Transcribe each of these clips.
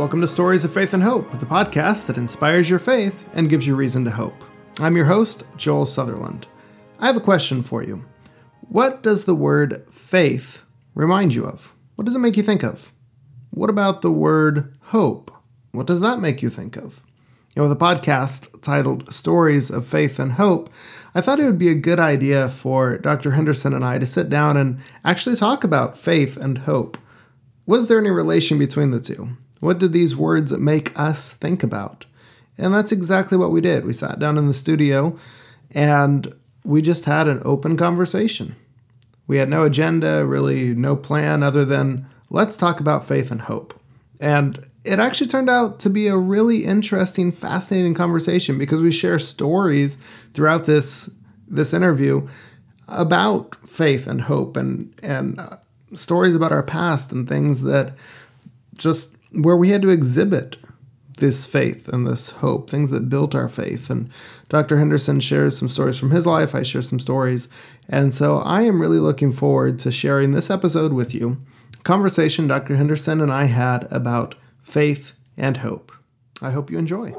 Welcome to Stories of Faith and Hope, the podcast that inspires your faith and gives you reason to hope. I'm your host, Joel Sutherland. I have a question for you. What does the word faith remind you of? What does it make you think of? What about the word hope? What does that make you think of? You know, with a podcast titled Stories of Faith and Hope, I thought it would be a good idea for Dr. Henderson and I to sit down and actually talk about faith and hope. Was there any relation between the two? What did these words make us think about? And that's exactly what we did. We sat down in the studio and we just had an open conversation. We had no agenda, really no plan other than let's talk about faith and hope. And it actually turned out to be a really interesting, fascinating conversation because we share stories throughout this this interview about faith and hope and and uh, stories about our past and things that just where we had to exhibit this faith and this hope, things that built our faith. And Dr. Henderson shares some stories from his life. I share some stories. And so I am really looking forward to sharing this episode with you. Conversation Dr. Henderson and I had about faith and hope. I hope you enjoy.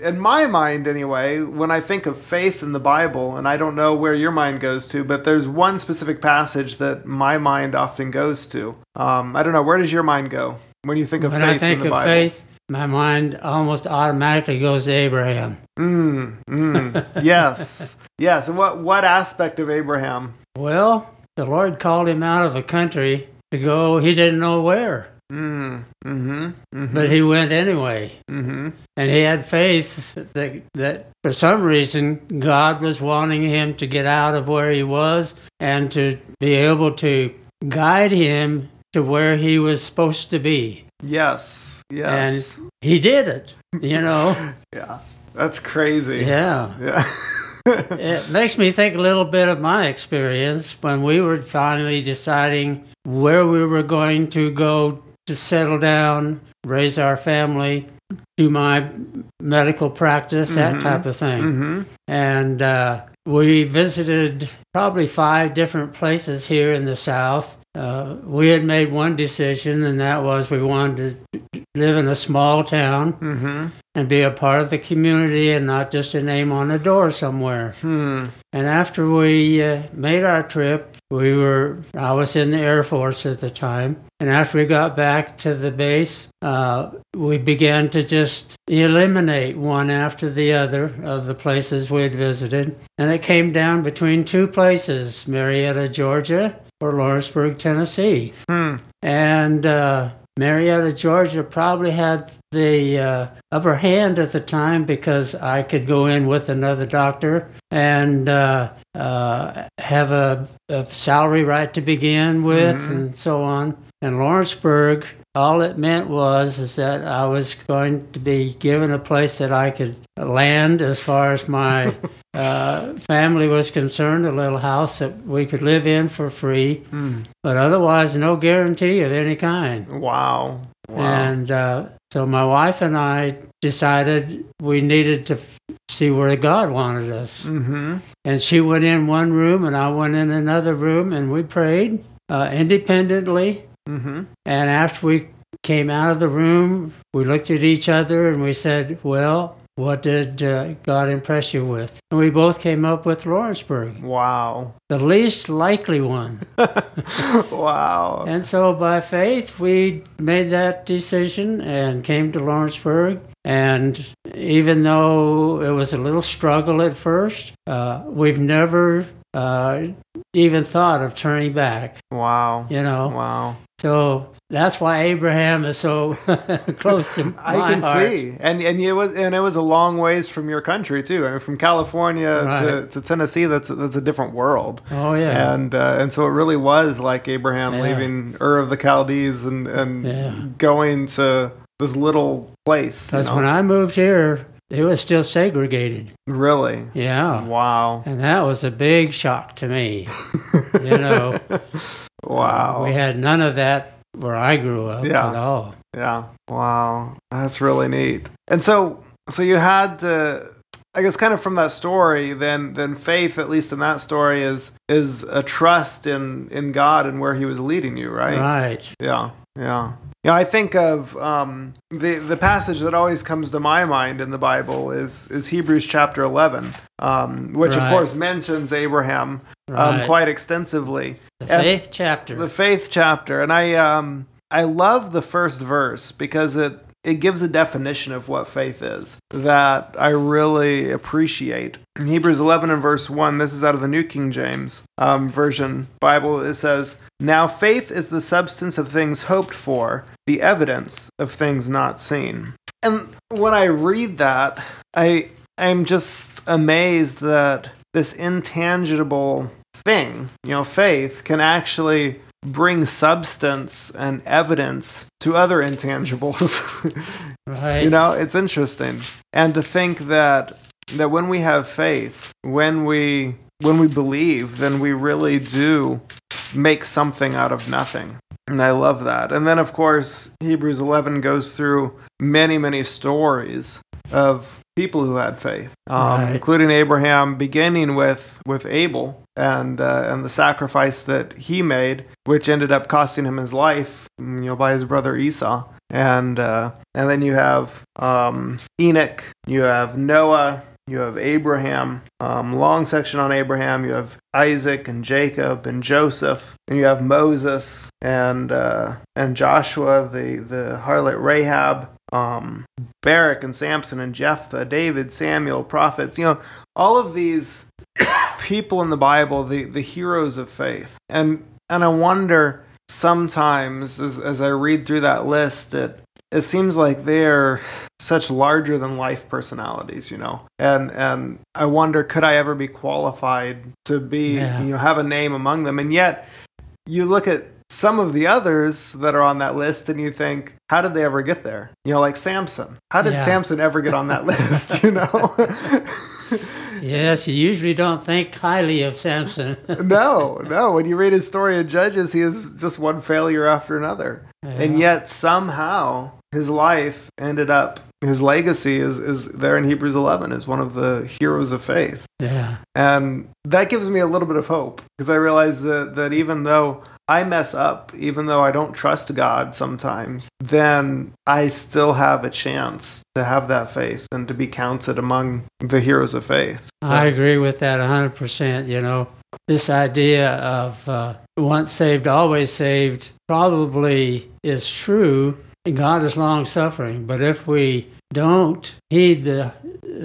In my mind anyway, when I think of faith in the Bible, and I don't know where your mind goes to, but there's one specific passage that my mind often goes to. Um, I don't know, where does your mind go when you think of when faith I think in the of Bible? faith, my mind almost automatically goes to Abraham. Mm, mm, yes, yes. And what what aspect of Abraham? Well, the Lord called him out of a country to go, he didn't know where, Mm, mm-hmm, mm-hmm, but he went anyway. mm-hmm. And he had faith that, that for some reason God was wanting him to get out of where he was and to be able to guide him to where he was supposed to be. Yes, yes. And He did it, you know. yeah, that's crazy. yeah. Yeah. It makes me think a little bit of my experience when we were finally deciding where we were going to go to settle down, raise our family, do my medical practice, Mhm. that type of thing. mm-hmm. And uh, we visited probably five different places here in the South. Uh, we had made one decision, and that was we wanted to live in a small town Mm-hmm. and be a part of the community and not just a name on a door somewhere. Hmm. And after we uh, made our trip, we were, I was in the Air Force at the time. And after we got back to the base, uh, we began to just eliminate one after the other of the places we had visited. And it came down between two places Marietta, Georgia, or Lawrenceburg, Tennessee. Hmm. And uh, Marietta, Georgia probably had the uh, upper hand at the time because I could go in with another doctor and uh, uh, have a, a salary right to begin with Mhm. and so on. In Lawrenceburg, all it meant was is that I was going to be given a place that I could land as far as my uh, family was concerned, a little house that we could live in for free, Hmm. but otherwise no guarantee of any kind. Wow. Wow. And uh, so my wife and I decided we needed to see where God wanted us. mm-hmm. And she went in one room and I went in another room and we prayed uh, independently. Mm-hmm. And after we came out of the room, we looked at each other and we said, Well, what did uh, God impress you with? And we both came up with Lawrenceburg, Wow. the least likely one. wow. And so by faith, we made that decision and came to Lawrenceburg. And even though it was a little struggle at first, uh, we've never uh, even thought of turning back, Wow. you know. Wow. So that's why Abraham is so close to my I can heart. see, and and it was and it was a long ways from your country too. I mean, from California to, Right. to Tennessee, that's that's a different world. Oh yeah. And uh, and so it really was like Abraham Yeah. leaving Ur of the Chaldees and and Yeah. going to this little place. you know? when I moved here, it was still segregated. really, Yeah. wow, And that was a big shock to me. you know, wow, we had none of that where I grew up Yeah. at all. yeah, wow, that's really neat. And so so you had to I guess kind of from that story, then then faith, at least in that story, is is a trust in in God and where He was leading you, right? Right. Yeah, yeah. Yeah, I think of um, the the passage that always comes to my mind in the Bible is is Hebrews chapter eleven, um, which of course mentions Abraham um, Right. quite extensively. The faith chapter. The faith chapter, and I um I love the first verse because it it gives a definition of what faith is that I really appreciate. In Hebrews 11 and verse 1, this is out of the New King James um, Version Bible. It says, Now faith is the substance of things hoped for, the evidence of things not seen. And when I read that, I I'm just amazed that this intangible thing, you know, faith, can actually bring substance and evidence to other intangibles. right. you know, it's interesting. And to think that that when we have faith, when we when we believe, then we really do make something out of nothing. And I love that. And then of course, Hebrews 11 goes through many, many stories of people who had faith, um, Right. including Abraham, beginning with with Abel and uh, and the sacrifice that he made, which ended up costing him his life, you know, by his brother Esau. And uh, and then you have um, Enoch, you have Noah, you have Abraham. Um, long section on Abraham. You have Isaac and Jacob and Joseph, and you have Moses and uh, and Joshua, the the harlot Rahab, um, Barak and Samson and Jephthah, David, Samuel, prophets. You know, all of these people in the Bible, the the heroes of faith, and and I wonder sometimes as as I read through that list, it it seems like they're such larger than life personalities, you know. And and I wonder could I ever be qualified to be Yeah. you know have a name among them? And yet you look at some of the others that are on that list and you think how did they ever get there? You know, like Samson. How did Yeah. Samson ever get on that list, you know? yes, you usually don't think highly of Samson. no, no. When you read his story in Judges, he is just one failure after another. And yet somehow his life ended up his legacy is, is there in Hebrews 11 is one of the heroes of faith. yeah. And that gives me a little bit of hope because I realize that, that even though I mess up, even though I don't trust God sometimes, then I still have a chance to have that faith and to be counted among the heroes of faith. So- I agree with that 100%. You know, this idea of uh, once saved, always saved probably is true. God is long suffering. But if we don't heed the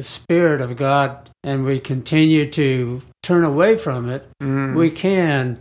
Spirit of God and we continue to turn away from it, Mm. we can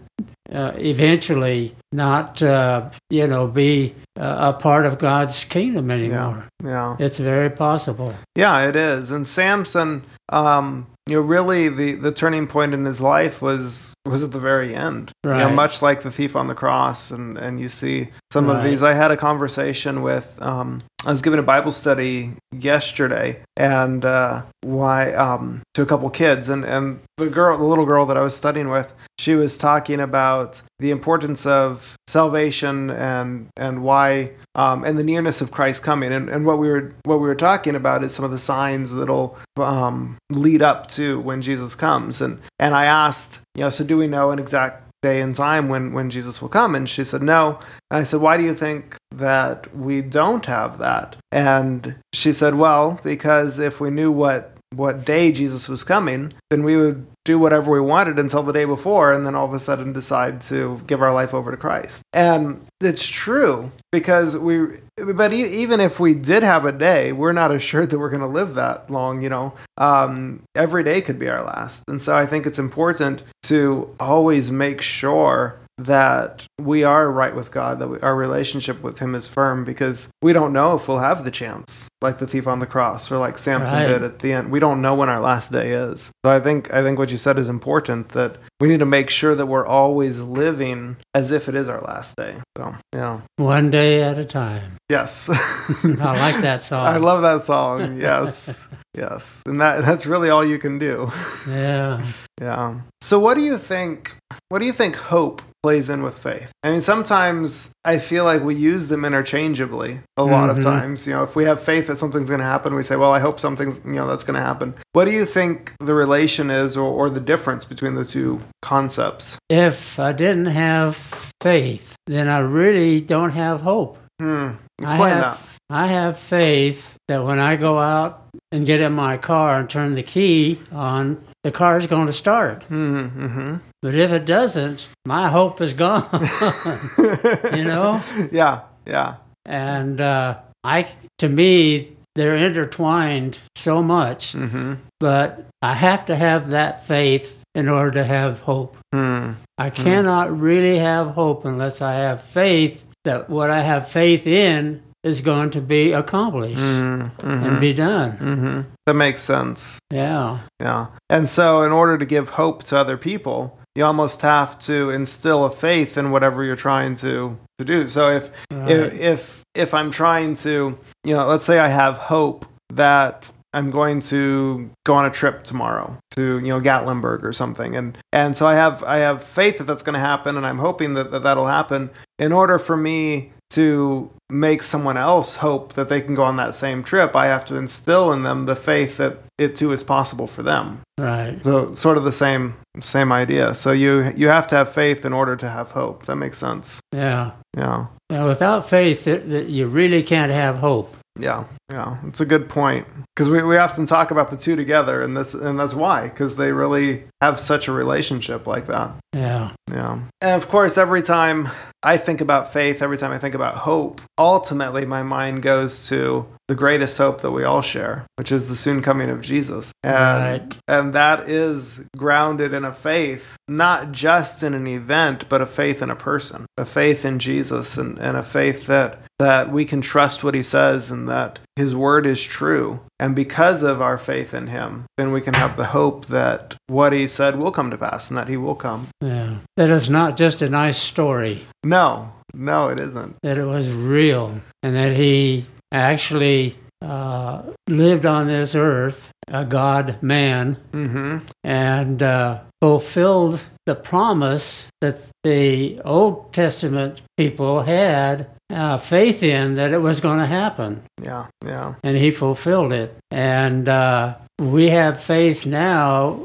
uh, eventually not, uh, you know, be uh, a part of God's kingdom anymore. yeah. yeah. It's very possible. Yeah, it is. And Samson, um, you know, really the, the turning point in his life was was at the very end. You know, Right. much like the thief on the cross, and and you see some of these. I had a conversation with. Um, I was giving a Bible study yesterday, and uh, why um, to a couple kids, and and the girl, the little girl that I was studying with, she was talking about the importance of salvation and and why um, and the nearness of Christ coming. And, and what we were what we were talking about is some of the signs that'll um, lead up to when Jesus comes. And and I asked, you know, so do we know an exact day and time when when Jesus will come? And she said no. And I said, why do you think that we don't have that? And she said, well, because if we knew what what day Jesus was coming, then we would do whatever we wanted until the day before and then all of a sudden decide to give our life over to Christ. And it's true because we but e- even if we did have a day, we're not assured that we're going to live that long, you know. Um, every day could be our last. And so I think it's important to always make sure that we are right with God, that we, our relationship with Him is firm, because we don't know if we'll have the chance, like the thief on the cross, or like Samson Right. did at the end. We don't know when our last day is. So I think I think what you said is important. That we need to make sure that we're always living as if it is our last day. So yeah, One day at a time. Yes. I like that song. I love that song. Yes. Yes. And that that's really all you can do. Yeah. Yeah. So what do you think what do you think hope plays in with faith? I mean sometimes I feel like we use them interchangeably a lot of Mhm. times. You know, if we have faith that something's going to happen, we say, "Well, I hope something's, you know, that's going to happen." What do you think the relation is or, or the difference between the two concepts? If I didn't have faith, then I really don't have hope. Hmm. Explain I that. I have faith that when I go out and get in my car and turn the key on, the car is going to start. Mm-hmm. mm-hmm. But if it doesn't, my hope is gone. you know? Yeah. Yeah. And uh, I, to me, they're intertwined so much, Mm-hmm. but I have to have that faith in order to have hope. Hmm. I cannot really have hope unless I have faith that what I have faith in is going to be accomplished Mm-hmm. and be done. Mm-hmm. That makes sense. Yeah. Yeah. And so, in order to give hope to other people, you almost have to instill a faith in whatever you're trying to, to do. So, if, Right. if if if I'm trying to, you know, let's say I have hope that I'm going to go on a trip tomorrow to you know Gatlinburg or something, and and so I have I have faith that that's going to happen, and I'm hoping that, that that'll happen. In order for me to make someone else hope that they can go on that same trip, I have to instill in them the faith that it too is possible for them. Right. So sort of the same same idea. So you you have to have faith in order to have hope. That makes sense. Yeah. Yeah. And without faith, it, that you really can't have hope. Yeah, yeah, it's a good point because we, we often talk about the two together, and this and that's why because they really have such a relationship like that. Yeah. Yeah, and of course, every time I think about faith, every time I think about hope, ultimately my mind goes to the greatest hope that we all share, which is the soon coming of Jesus, and Right. and that is grounded in a faith, not just in an event, but a faith in a person, a faith in Jesus, and, and a faith that that we can trust what he says and that his word is true. And because of our faith in him, then we can have the hope that what he said will come to pass and that he will come. Yeah. That is not just a nice story, No, no, it isn't. that it was real, and that he actually uh, lived on this earth, a God man, Mm-hmm. and uh, fulfilled the promise that the Old Testament people had uh, faith in that it was going to happen. Yeah, yeah. and he fulfilled it. And uh, we have faith now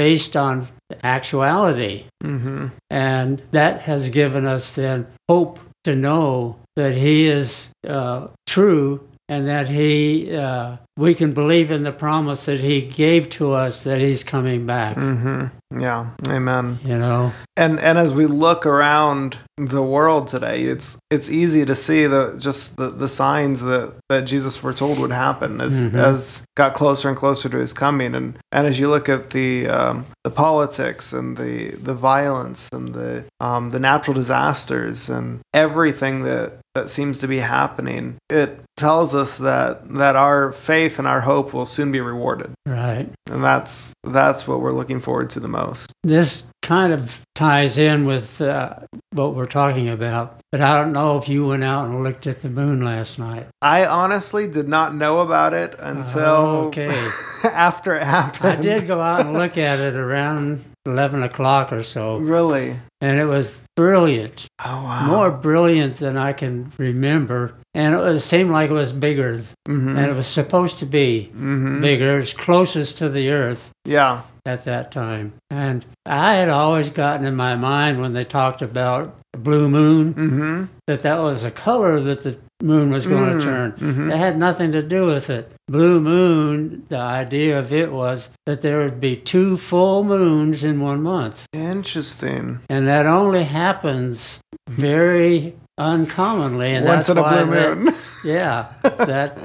based on actuality, Mm-hmm. and that has given us then hope to know that he is uh, true and that he uh, we can believe in the promise that he gave to us that he's coming back. Mm-hmm. Yeah. Amen. You know, And and as we look around the world today, it's it's easy to see the just the, the signs that, that Jesus foretold would happen as Mhm. as got closer and closer to his coming. And and as you look at the um, the politics and the the violence and the um, the natural disasters and everything that that seems to be happening, it tells us that that our faith and our hope will soon be rewarded. right? And that's that's what we're looking forward to the most. This kind of ties in with uh, what we're talking about, but I don't know if you went out and looked at the moon last night. I honestly did not know about it until Oh, okay. after it happened. I did go out and look at it around 11 o'clock or so, Really? and it was brilliant. Oh wow. More brilliant than I can remember. And it was, seemed like it was bigger Mm-hmm. than it was supposed to be. mm-hmm. Bigger. It was closest to the Earth Yeah. at that time. And I had always gotten in my mind when they talked about blue moon Mm-hmm. that that was a color that the moon was going Mm, to turn. mhm. It had nothing to do with it. Blue moon, the idea of it was that there would be two full moons in one month. Interesting. And that only happens very uncommonly. And Once that's in a blue that- moon. yeah, that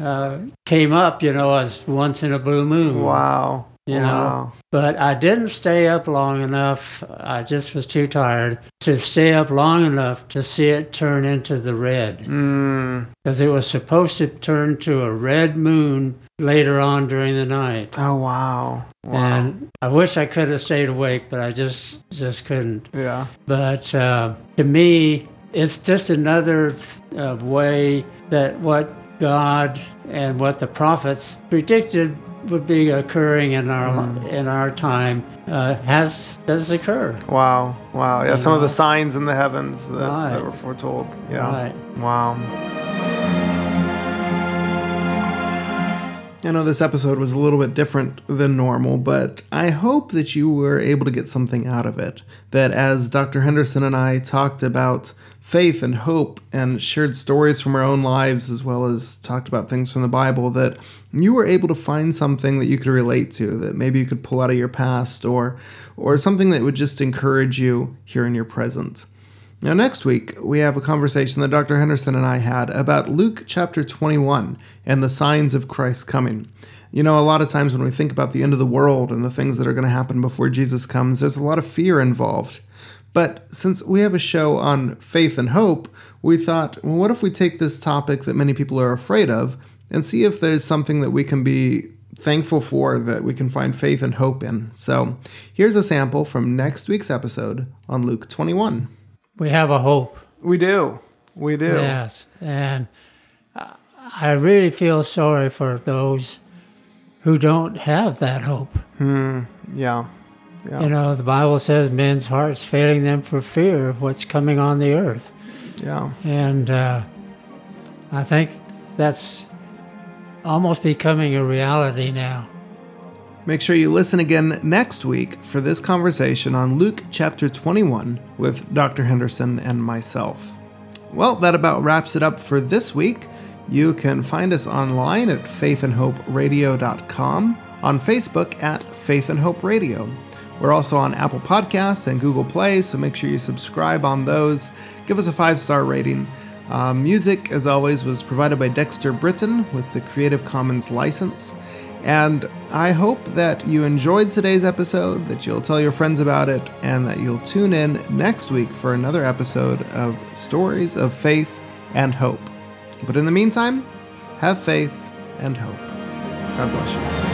uh, came up, you know, as once in a blue moon. wow. You know. But I didn't stay up long enough. I just was too tired to stay up long enough to see it turn into the red. Mm. Because it was supposed to turn to a red moon later on during the night. Oh wow. Wow. And I wish I could have stayed awake, but I just just couldn't. yeah. But uh, to me, it's just another uh, way that what God and what the prophets predicted would be occurring in our Mm. in our time uh, has does occur. Wow. Wow. Yeah, You some of the signs in the heavens that, Right. that were foretold. Yeah. Right. Wow. I know this episode was a little bit different than normal, but I hope that you were able to get something out of it. That as Dr. Henderson and I talked about faith and hope and shared stories from our own lives, as well as talked about things from the Bible, that you were able to find something that you could relate to, that maybe you could pull out of your past, or, or something that would just encourage you here in your present. Now, next week, we have a conversation that Dr. Henderson and I had about Luke chapter 21 and the signs of Christ's coming. You know, a lot of times when we think about the end of the world and the things that are going to happen before Jesus comes, there's a lot of fear involved. But since we have a show on faith and hope, we thought, well, what if we take this topic that many people are afraid of and see if there's something that we can be thankful for that we can find faith and hope in? So here's a sample from next week's episode on Luke 21. We have a hope. We do. We do. Yes, and I- really feel sorry for those who don't have that hope. Yeah. Yeah. You know, the Bible says men's hearts failing them for fear of what's coming on the earth. Yeah. And uh, I think that's almost becoming a reality now. Make sure you listen again next week for this conversation on Luke chapter 21 with Dr. Henderson and myself. Well, that about wraps it up for this week. You can find us online at faithandhoperadio.com, on Facebook at Faith and Hope Radio. We're also on Apple Podcasts and Google Play, so make sure you subscribe on those. Give us a five star rating. Uh, music, as always, was provided by Dexter Britain with the Creative Commons license. And I hope that you enjoyed today's episode, that you'll tell your friends about it, and that you'll tune in next week for another episode of Stories of Faith and Hope. But in the meantime, have faith and hope. God bless you.